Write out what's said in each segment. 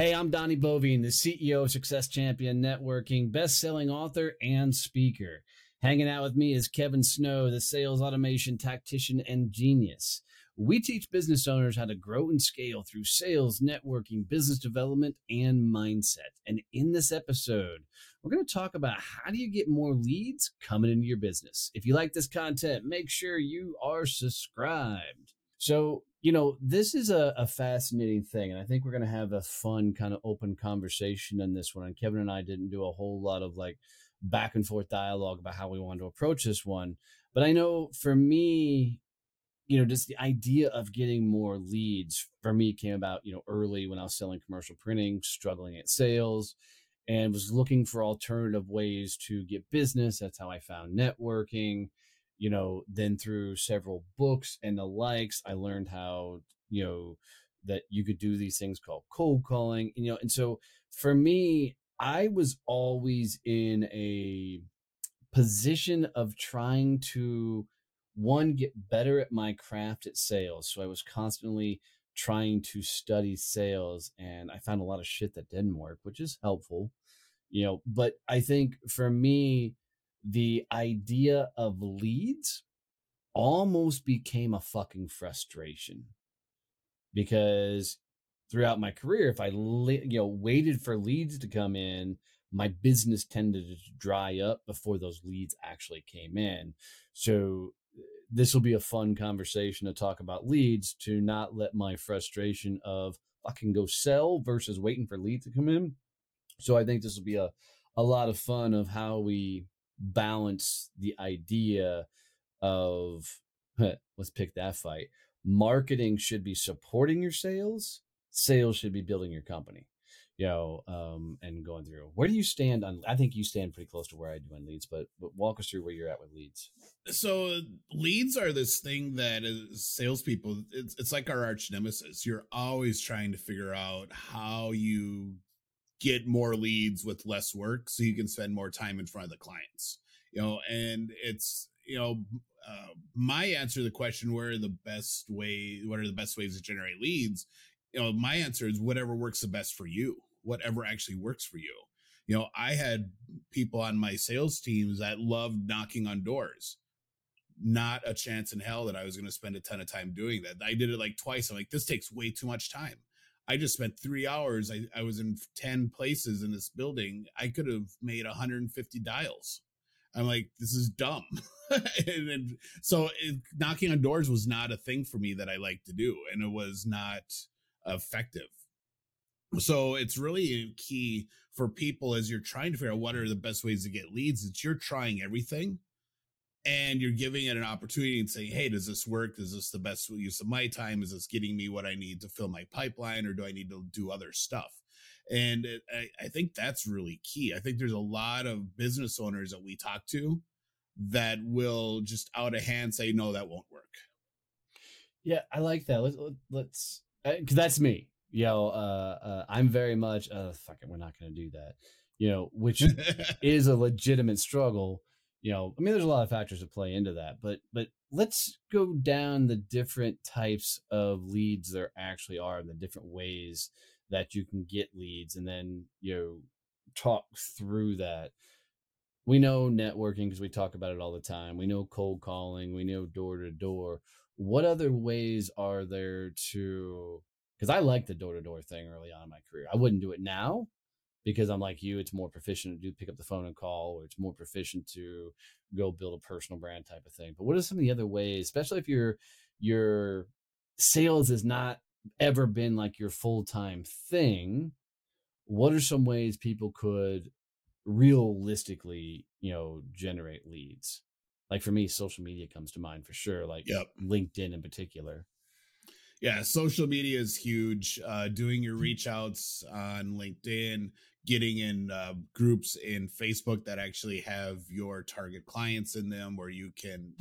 Hey, I'm Donnie Boivin, the CEO of Success Champion Networking, best-selling author and speaker. Hanging out with me is Kevin Snow, the sales automation tactician and genius. We teach business owners how to grow and scale through sales, networking, business development, and mindset. And in this episode, we're going to talk about how do you get more leads coming into your business. If you like this content, make sure you are subscribed. So, you know, this is a, a fascinating thing. And I think we're going to have a fun, kind of open conversation on this one. And Kevin and I didn't do a whole lot of like back and forth dialogue about how we wanted to approach this one. But I know for me, you know, just the idea of getting more leads for me came about, you know, early when I was selling commercial printing, struggling at sales, and was looking for alternative ways to get business. That's how I found networking you know, then through several books and the likes, I learned how, you know, that you could do these things called cold calling, you know, and so for me, I was always in a position of trying to one get better at my craft at sales. So I was constantly trying to study sales and I found a lot of shit that didn't work, which is helpful, you know, but I think for me the idea of leads almost became a fucking frustration. Because throughout my career if i you know waited for leads to come in my business tended to dry up before those leads actually came in. So this will be a fun conversation to talk about leads to not let my frustration of fucking go sell versus waiting for leads to come in. So i think this will be a a lot of fun of how we balance the idea of let's pick that fight. Marketing should be supporting your sales. Sales should be building your company. You know, um, and going through where do you stand on? I think you stand pretty close to where I do on leads, but but walk us through where you're at with leads. So leads are this thing that salespeople, it's it's like our arch nemesis. You're always trying to figure out how you get more leads with less work so you can spend more time in front of the clients you know and it's you know uh, my answer to the question where are the best way what are the best ways to generate leads? You know my answer is whatever works the best for you whatever actually works for you. You know i had people on my sales teams that loved knocking on doors. Not a chance in hell that i was going to spend a ton of time doing that. I did it like twice. I'm like this takes way too much time I just spent three hours. I, I was in 10 places in this building. I could have made 150 dials. I'm like, this is dumb. and, and, so it, knocking on doors was not a thing for me that I like to do, and it was not effective. So it's really key for people as you're trying to figure out what are the best ways to get leads. It's you're trying everything and you're giving it an opportunity and saying, hey, does this work? Is this the best use of my time? Is this getting me what I need to fill my pipeline or do I need to do other stuff? And it, I, I think that's really key. I think there's a lot of business owners that we talk to that will just out of hand say, no, that won't work. Yeah, I like that. Let's let's because that's me. You know, uh, uh, I'm very much. Uh, fuck it, we're not going to do that. You know, which is a legitimate struggle. You know, I mean, there's a lot of factors that play into that, but but let's go down the different types of leads there actually are, the different ways that you can get leads, and then you know, talk through that we know networking because we talk about it all the time. We know cold calling, we know door to door. What other ways are there to because I like the door to door thing early on in my career. I wouldn't do it now because I'm like you, it's more proficient to do pick up the phone and call, or it's more proficient to go build a personal brand type of thing. But what are some of the other ways, especially if your your sales has not ever been like your full time thing? What are some ways people could realistically, you know, generate leads? Like for me, social media comes to mind for sure, like yep. LinkedIn in particular. Yeah, social media is huge. Uh, doing your reach outs on LinkedIn, getting in uh, groups in Facebook that actually have your target clients in them where you can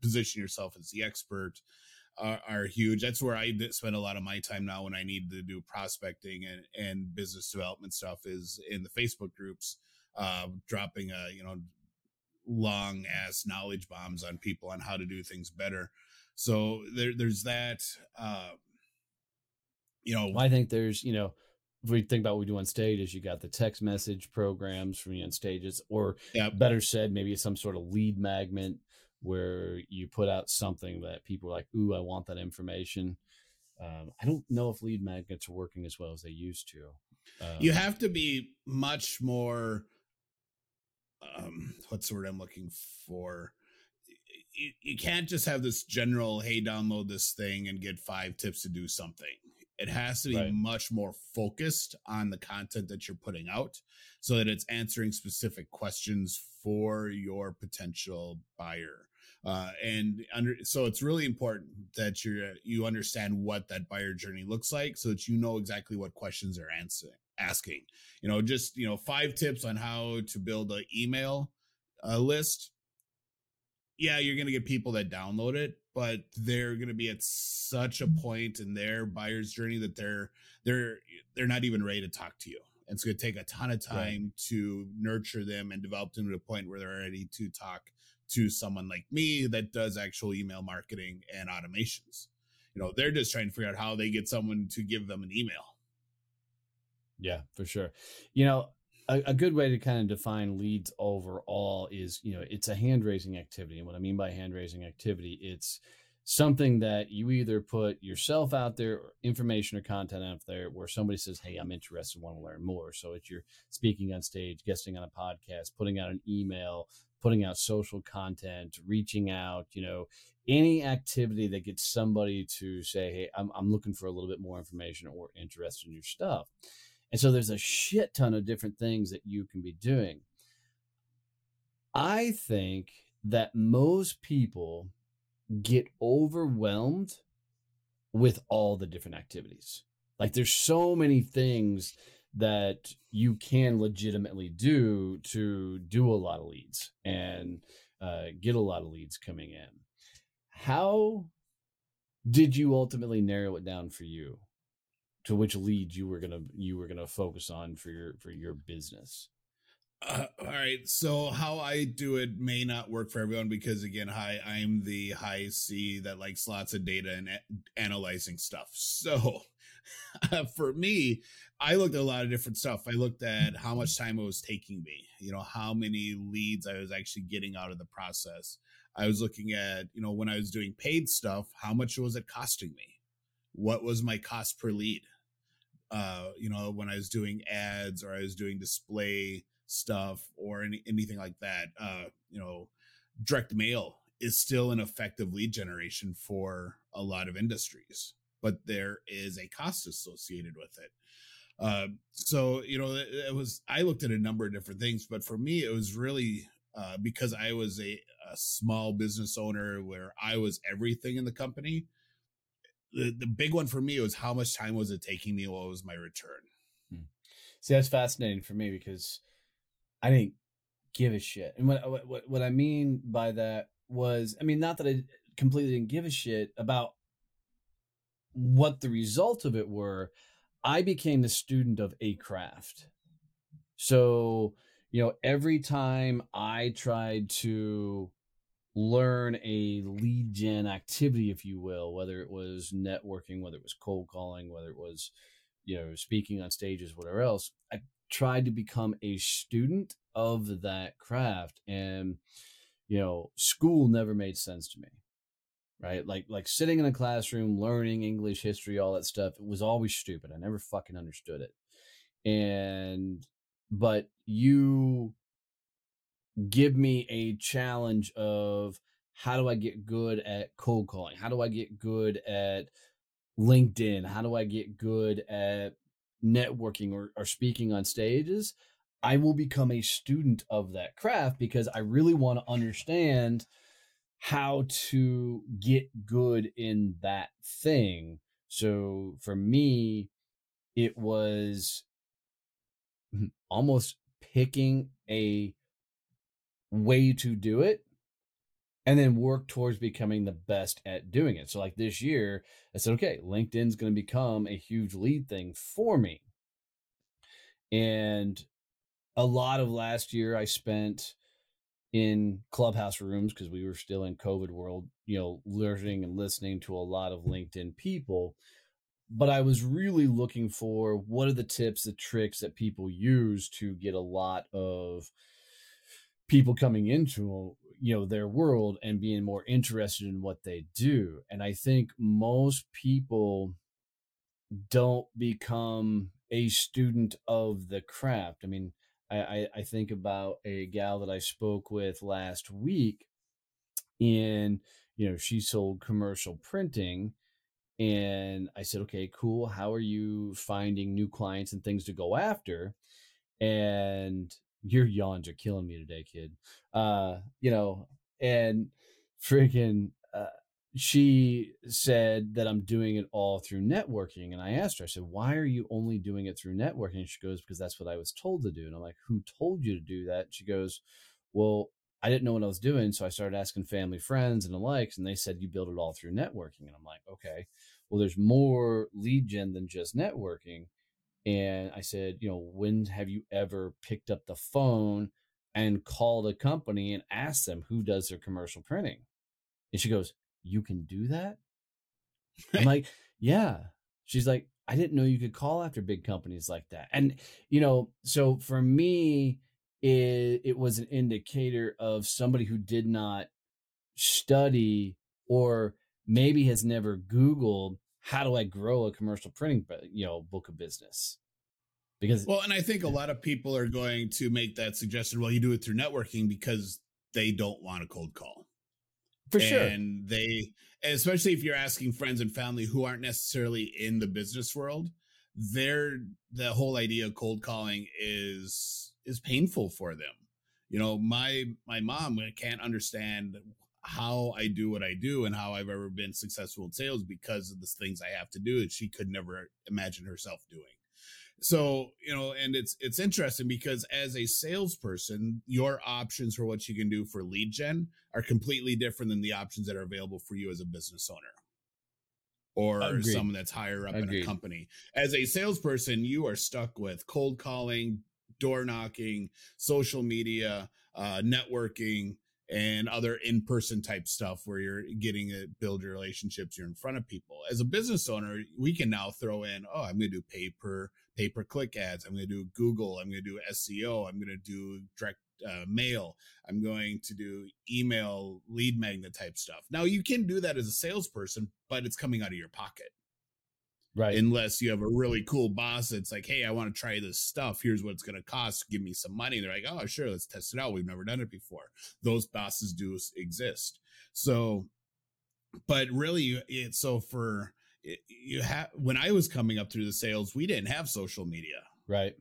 position yourself as the expert are, are, huge. That's where I spend a lot of my time now when I need to do prospecting and, and business development stuff is in the Facebook groups, uh, dropping a, you know, long ass knowledge bombs on people on how to do things better. So there, there's that, uh, you know, I think there's, you know, if we think about what we do on stage is you got the text message programs from you on stages or yep. better said, maybe some sort of lead magnet where you put out something that people are like, "Ooh, I want that information." Um, I don't know if lead magnets are working as well as they used to. Um, you have to be much more. Um, what's the word I'm looking for? You, you can't just have this general, "Hey, download this thing and get five tips to do something." It has to be right. much more focused on the content that you're putting out so that it's answering specific questions for your potential buyer. Uh, and under, so it's really important that you you understand what that buyer journey looks like so that you know exactly what questions they're answering asking you know just you know five tips on how to build an email uh, list yeah you're gonna get people that download it but they're gonna be at such a mm-hmm. point in their buyer's journey that they're they're they're not even ready to talk to you and it's going to take a ton of time right. to nurture them and develop them to a point where they're ready to talk to someone like me that does actual email marketing and automations. You know, they're just trying to figure out how they get someone to give them an email. Yeah, for sure. You know, a, a good way to kind of define leads overall is, you know, it's a hand raising activity. And what I mean by hand raising activity, it's something that you either put yourself out there, information or content out there, where somebody says, "Hey, I'm interested, want to learn more." So it's you're speaking on stage, guesting on a podcast, putting out an email, putting out social content, reaching out, you know, any activity that gets somebody to say, "Hey, I'm I'm looking for a little bit more information or interested in your stuff." And so there's a shit ton of different things that you can be doing. I think that most people get overwhelmed with all the different activities. Like there's so many things that you can legitimately do to do a lot of leads and uh, get a lot of leads coming in. How did you ultimately narrow it down for you to which leads you were gonna you were gonna focus on for your for your business? Uh, all right. So how I do it may not work for everyone because again, hi, I'm the high C that likes lots of data and a- analyzing stuff. So uh, for me, I looked at a lot of different stuff. I looked at how much time it was taking me, you know, how many leads I was actually getting out of the process. I was looking at, you know, when I was doing paid stuff, how much was it costing me? What was my cost per lead? Uh, you know, when I was doing ads or I was doing display stuff or any, anything like that. Uh, you know, direct mail is still an effective lead generation for a lot of industries, but there is a cost associated with it. Uh, so you know, it, was I looked at a number of different things, but for me, it was really uh, because I was a, a small business owner where I was everything in the company. The, the big one for me was how much time was it taking me? What was my return? Hmm. See, that's fascinating for me because I didn't give a shit. And what what what I mean by that was, I mean, not that I completely didn't give a shit about what the result of it were, I became the student of a craft. So, you know, every time I tried to learn a lead gen activity, if you will, whether it was networking, whether it was cold calling, whether it was, you know, speaking on stages, whatever else, I tried to become a student of that craft. And, you know, school never made sense to me. Right. Like like sitting in a classroom, learning English, history, all that stuff, it was always stupid. I never fucking understood it. And but you give me a challenge of how do I get good at cold calling? How do I get good at LinkedIn? How do I get good at networking or, or speaking on stages? I will become a student of that craft because I really want to understand how to get good in that thing. So for me, it was hmm, almost picking a way to do it and then work towards becoming the best at doing it. So, like this year, I said, okay, LinkedIn's going to become a huge lead thing for me. And a lot of last year, I spent in clubhouse rooms because we were still in COVID world, you know, learning and listening to a lot of LinkedIn people. But I was really looking for what are the tips, the tricks that people use to get a lot of people coming into you know their world and being more interested in what they do. And i think most people don't become a student of the craft. I mean i i think about a gal that i spoke with last week and you know she sold commercial printing. And i said okay cool. How are you finding new clients and things to go after? And your yawns are killing me today, kid. Uh, you know, and freaking uh, she said that I'm doing it all through networking. And I asked her, I said, why are you only doing it through networking? And she goes, because that's what I was told to do. And I'm like, who told you to do that? And she goes, well, I didn't know what I was doing. So I started asking family, friends, and the likes. And they said, you build it all through networking. And I'm like, okay, well, there's more lead gen than just networking. And I said, you know, when have you ever picked up the phone and called a company and asked them who does their commercial printing? And she goes, You can do that? I'm like, Yeah. She's like, I didn't know you could call after big companies like that. And, you know, so for me, it, it was an indicator of somebody who did not study or maybe has never Googled how do I grow a commercial printing, uh, you know, book of business? Because well, and I think a lot of people are going to make that suggestion. Well, you do it through networking because they don't want a cold call, for sure, and they, especially if you're asking friends and family who aren't necessarily in the business world, they're the whole idea of cold calling is is painful for them. You know, my my mom can't understand how I do what I do and how I've ever been successful in sales because of the things I have to do that she could never imagine herself doing. So, you know, and it's it's interesting because as a salesperson, your options for what you can do for lead gen are completely different than the options that are available for you as a business owner or Agreed. someone that's higher up Agreed. in a company. As a salesperson, you are stuck with cold calling, door knocking, social media, uh, networking, and other in-person type stuff where you're getting to build your relationships you're in front of people. As a business owner we can now throw in oh i'm going to do pay per pay per click ads. I'm going to do google. I'm going to do seo i'm going to do direct uh, mail. I'm going to do email lead magnet type stuff. Now you can do that as a salesperson but it's coming out of your pocket Right. Unless you have a really cool boss that's like, hey, I want to try this stuff. Here's what it's going to cost. Give me some money. They're like, oh, sure, let's test it out. We've never done it before. Those bosses do exist. So, but really, it's so for you have when I was coming up through the sales, we didn't have social media. Right.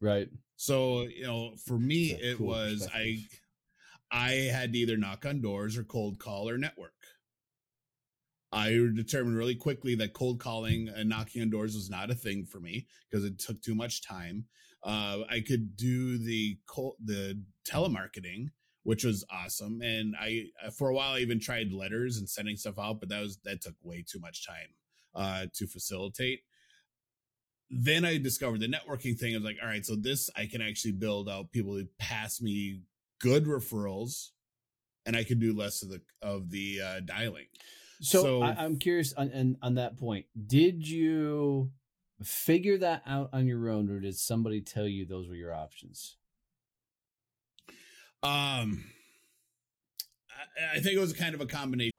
Right. So, you know, for me, it cool was I I had to either knock on doors or cold call or network. I determined really quickly that cold calling and knocking on doors was not a thing for me because it took too much time. Uh, I could do the cold, the telemarketing, which was awesome, and I uh, for a while I even tried letters and sending stuff out, but that was that took way too much time. uh, to facilitate. Then I discovered the networking thing. I was like, all right, so this I can actually build out people who pass me good referrals, and I can do less of the of the uh, dialing. So, so I, am curious on, on on that point. Did you figure that out on your own, or did somebody tell you those were your options? Um, I, I think it was kind of a combination.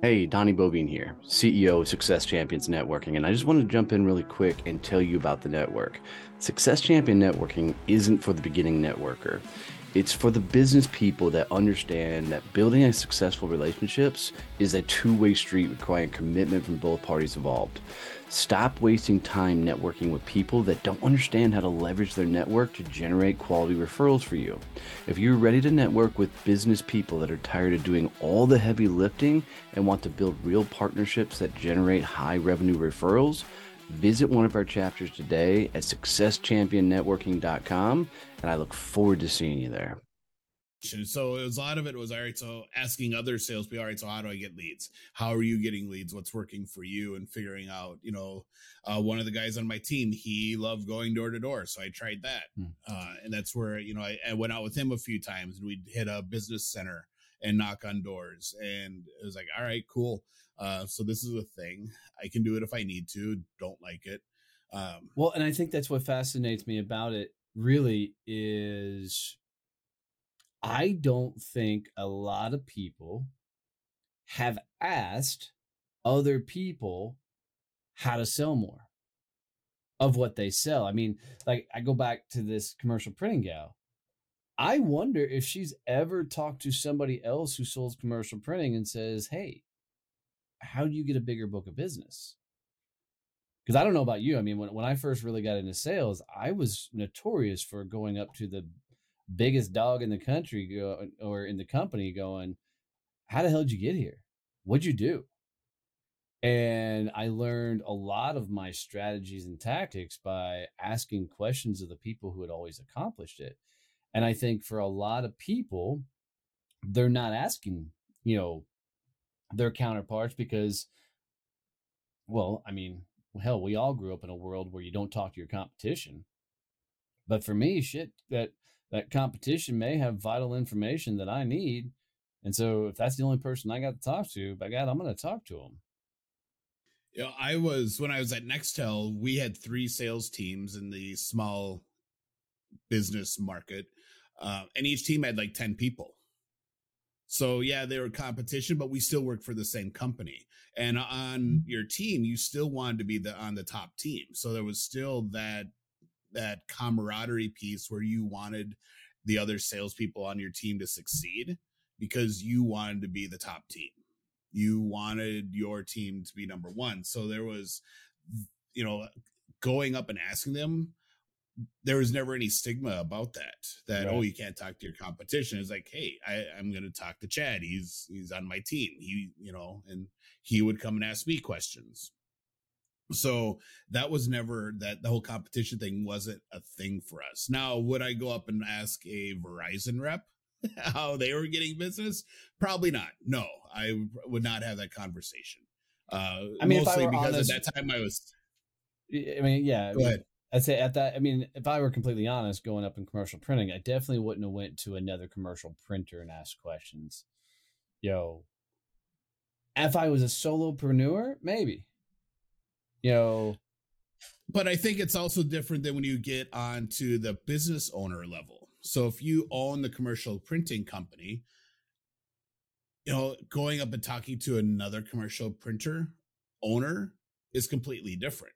Hey, Donnie Boivin here, CEO of Success Champions Networking, and I just wanted to jump in really quick and tell you about the network. Success Champion Networking isn't for the beginning networker. It's for the business people that understand that building a successful relationships is a two-way street requiring commitment from both parties involved. Stop wasting time networking with people that don't understand how to leverage their network to generate quality referrals for you. If you're ready to network with business people that are tired of doing all the heavy lifting and want to build real partnerships that generate high revenue referrals, visit one of our chapters today at successchampionnetworking.com and I look forward to seeing you there. So it was a lot of it was all right. So asking other salespeople, all right. So how do I get leads? How are you getting leads? What's working for you? And figuring out, you know, uh, one of the guys on my team, he loved going door to door, so I tried that, hmm. uh, and that's where you know I, I, went out with him a few times, and we'd hit a business center and knock on doors, and it was like, all right, cool. Uh, so this is a thing. I can do it if I need to. Don't like it. Um, well, and I think that's what fascinates me about it really is I don't think a lot of people have asked other people how to sell more of what they sell. I mean, like I go back to this commercial printing gal. I wonder if she's ever talked to somebody else who sells commercial printing and says, "Hey, how do you get a bigger book of business?" because I don't know about you. I mean, when, when I first really got into sales, I was notorious for going up to the biggest dog in the country go, or in the company going, How the hell did you get here? What'd you do? And I learned a lot of my strategies and tactics by asking questions of the people who had always accomplished it. And I think for a lot of people, they're not asking, you know, their counterparts because, well, I mean, hell, we all grew up in a world where you don't talk to your competition. But for me, shit, that that competition may have vital information that I need. And so if that's the only person I got to talk to, by God, I'm going to talk to them. You know, I was when I was at Nextel, we had three sales teams in the small business market, uh, and each team had like ten people. So yeah, they were competition, but we still worked for the same company. And on mm-hmm. your team, you still wanted to be the on the top team. So there was still that that camaraderie piece where you wanted the other salespeople on your team to succeed because you wanted to be the top team. You wanted your team to be number one. So there was, you know, going up and asking them there was never any stigma about that that oh, right. oh you can't talk to your competition. It's like hey I, i'm going to talk to chad. He's he's on my team. He you know and he would come and ask me questions. So that was never that the whole competition thing wasn't a thing for us. Now would i go up and ask a verizon rep how they were getting business? Probably not. No i would not have that conversation. Uh i mean mostly because honest, at that time i was i mean yeah go ahead I'd say at that, I mean, if I were completely honest, going up in commercial printing, I definitely wouldn't have went to another commercial printer and asked questions. Yo, if I was a solopreneur, maybe. Yo, but I think it's also different than when you get onto the business owner level. So if you own the commercial printing company, you know, going up and talking to another commercial printer owner is completely different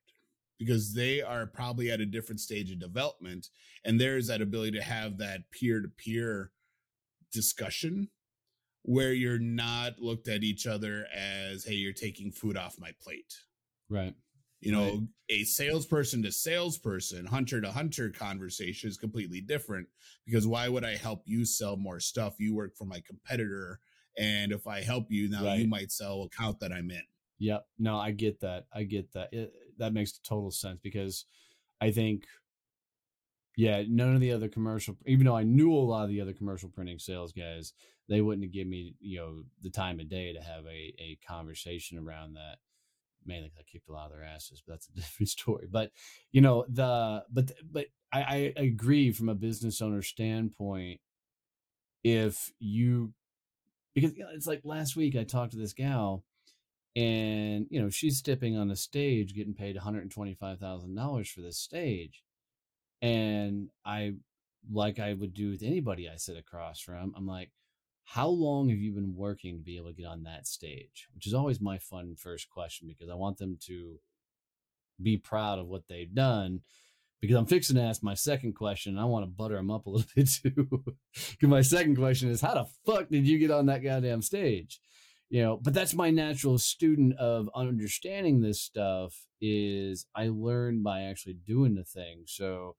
because they are probably at a different stage of development and there's that ability to have that peer-to-peer discussion where you're not looked at each other as hey you're taking food off my plate right you know right. a salesperson to salesperson hunter to hunter conversation is completely different because why would i help you sell more stuff you work for my competitor and if i help you now right. you might sell account that i'm in Yep. No, I get that. I get that. It, that makes total sense because I think, yeah, none of the other commercial, even though I knew a lot of the other commercial printing sales guys, they wouldn't given me, you know, the time of day to have a, a conversation around that. mainly because I kicked a lot of their asses, but that's a different story. But you know the but but I, I agree from a business owner standpoint. If you because it's like last week I talked to this gal and you know she's stepping on a stage getting paid $125,000 for this stage and I like I would do with anybody I sit across from I'm like how long have you been working to be able to get on that stage which is always my fun first question because I want them to be proud of what they've done because I'm fixing to ask my second question. I want to butter them up a little bit too. Because my second question is, how the fuck did you get on that goddamn stage? You know, but that's my natural student of understanding this stuff is I learn by actually doing the thing. So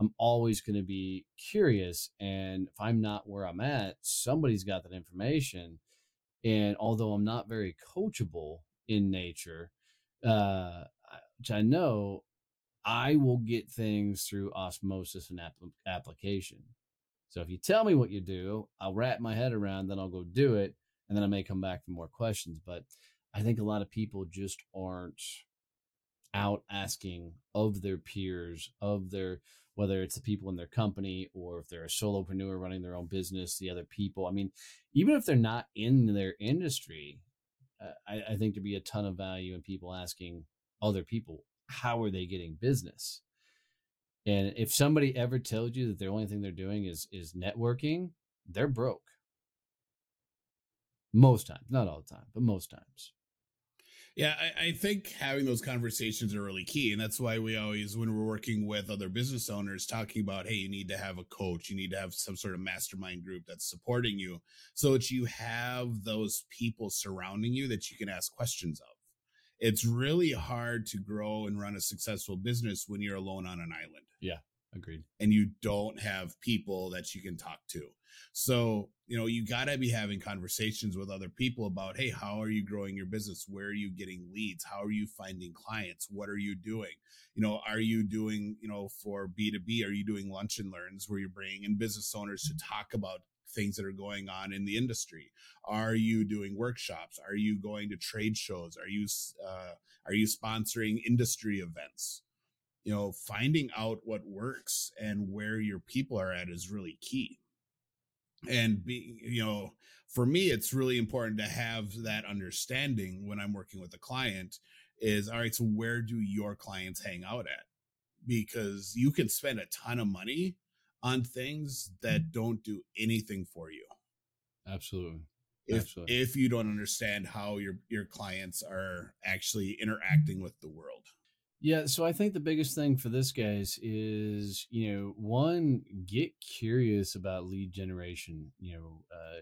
I'm always going to be curious. And if I'm not where I'm at, somebody's got that information. And although I'm not very coachable in nature, uh, which I know I will get things through osmosis and application. So if you tell me what you do, I'll wrap my head around, then I'll go do it, and then I may come back for more questions. But I think a lot of people just aren't out asking of their peers, of their whether it's the people in their company or if they're a solopreneur running their own business, the other people. I mean, even if they're not in their industry, uh, I, I think there'd be a ton of value in people asking other people how are they getting business? And if somebody ever tells you that the only thing they're doing is is networking, they're broke. Most times, not all the time, but most times. Yeah, I, I, think having those conversations are really key. And that's why we always, when we're working with other business owners, talking about, hey, you need to have a coach, you need to have some sort of mastermind group that's supporting you so that you have those people surrounding you that you can ask questions of it's really hard to grow and run a successful business when you're alone on an island. Yeah, agreed. And you don't have people that you can talk to. So, you know, you got to be having conversations with other people about, hey, how are you growing your business? Where are you getting leads? How are you finding clients? What are you doing? You know, are you doing, you know, for B2B, are you doing lunch and learns where you're bringing in business owners to talk about things that are going on in the industry? Are you doing workshops? Are you going to trade shows? Are you uh, are you sponsoring industry events? You know, finding out what works and where your people are at is really key. And be you know, for me, it's really important to have that understanding when I'm working with a client. Is all right. So where do your clients hang out at? Because you can spend a ton of money on things that mm-hmm. don't do anything for you. Absolutely. If Absolutely. if you don't understand how your your clients are actually interacting with the world. Yeah, so I think the biggest thing for this guys is, you know, one get curious about lead generation, you know, uh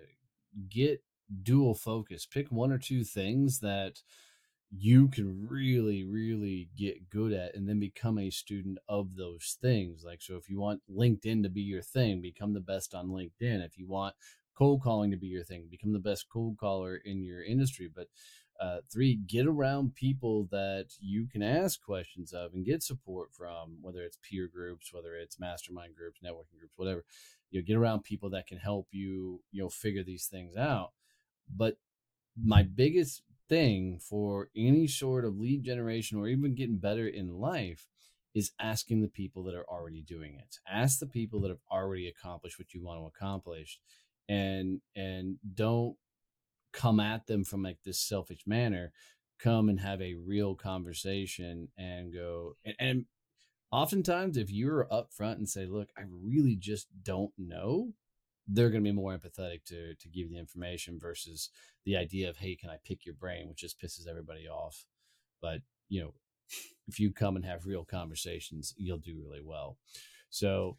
get dual focus. Pick one or two things that you can really really get good at and then become a student of those things like so if you want linkedin to be your thing become the best on linkedin if you want cold calling to be your thing become the best cold caller in your industry but uh, three get around people that you can ask questions of and get support from whether it's peer groups whether it's mastermind groups networking groups whatever. You know get around people that can help you you know figure these things out. But my biggest thing for any sort of lead generation or even getting better in life is asking the people that are already doing it. Ask the people that have already accomplished what you want to accomplish and and don't come at them from like this selfish manner. Come and have a real conversation and go and, and oftentimes if you're upfront and say, look, I really just don't know, they're going to be more empathetic to to give the information versus the idea of hey can i pick your brain which just pisses everybody off but you know if you come and have real conversations you'll do really well so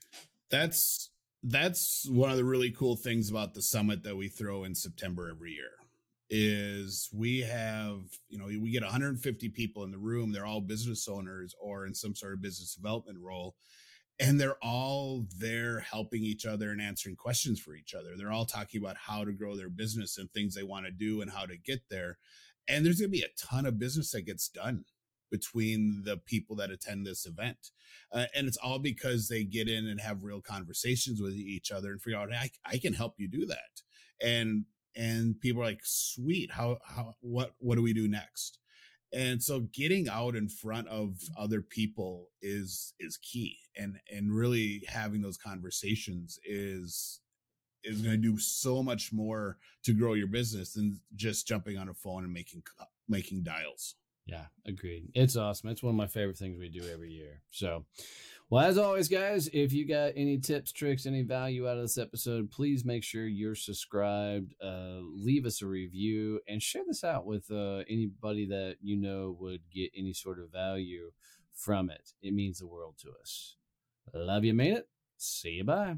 that's that's one of the really cool things about the summit that we throw in september every year is we have you know we get 150 people in the room they're all business owners or in some sort of business development role and they're all there helping each other and answering questions for each other. They're all talking about how to grow their business and things they want to do and how to get there. And there's going to be a ton of business that gets done between the people that attend this event. Uh, and it's all because they get in and have real conversations with each other and figure out, I, I can help you do that. And, and people are like, sweet. How, how, what, what do we do next? and so getting out in front of other people is is key and and really having those conversations is is going to do so much more to grow your business than just jumping on a phone and making making dials yeah agreed it's awesome it's one of my favorite things we do every year so well, as always, guys, if you got any tips, tricks, any value out of this episode, please make sure you're subscribed. Uh, leave us a review and share this out with uh, anybody that you know would get any sort of value from it. It means the world to us. Love you, made it. See you. Bye.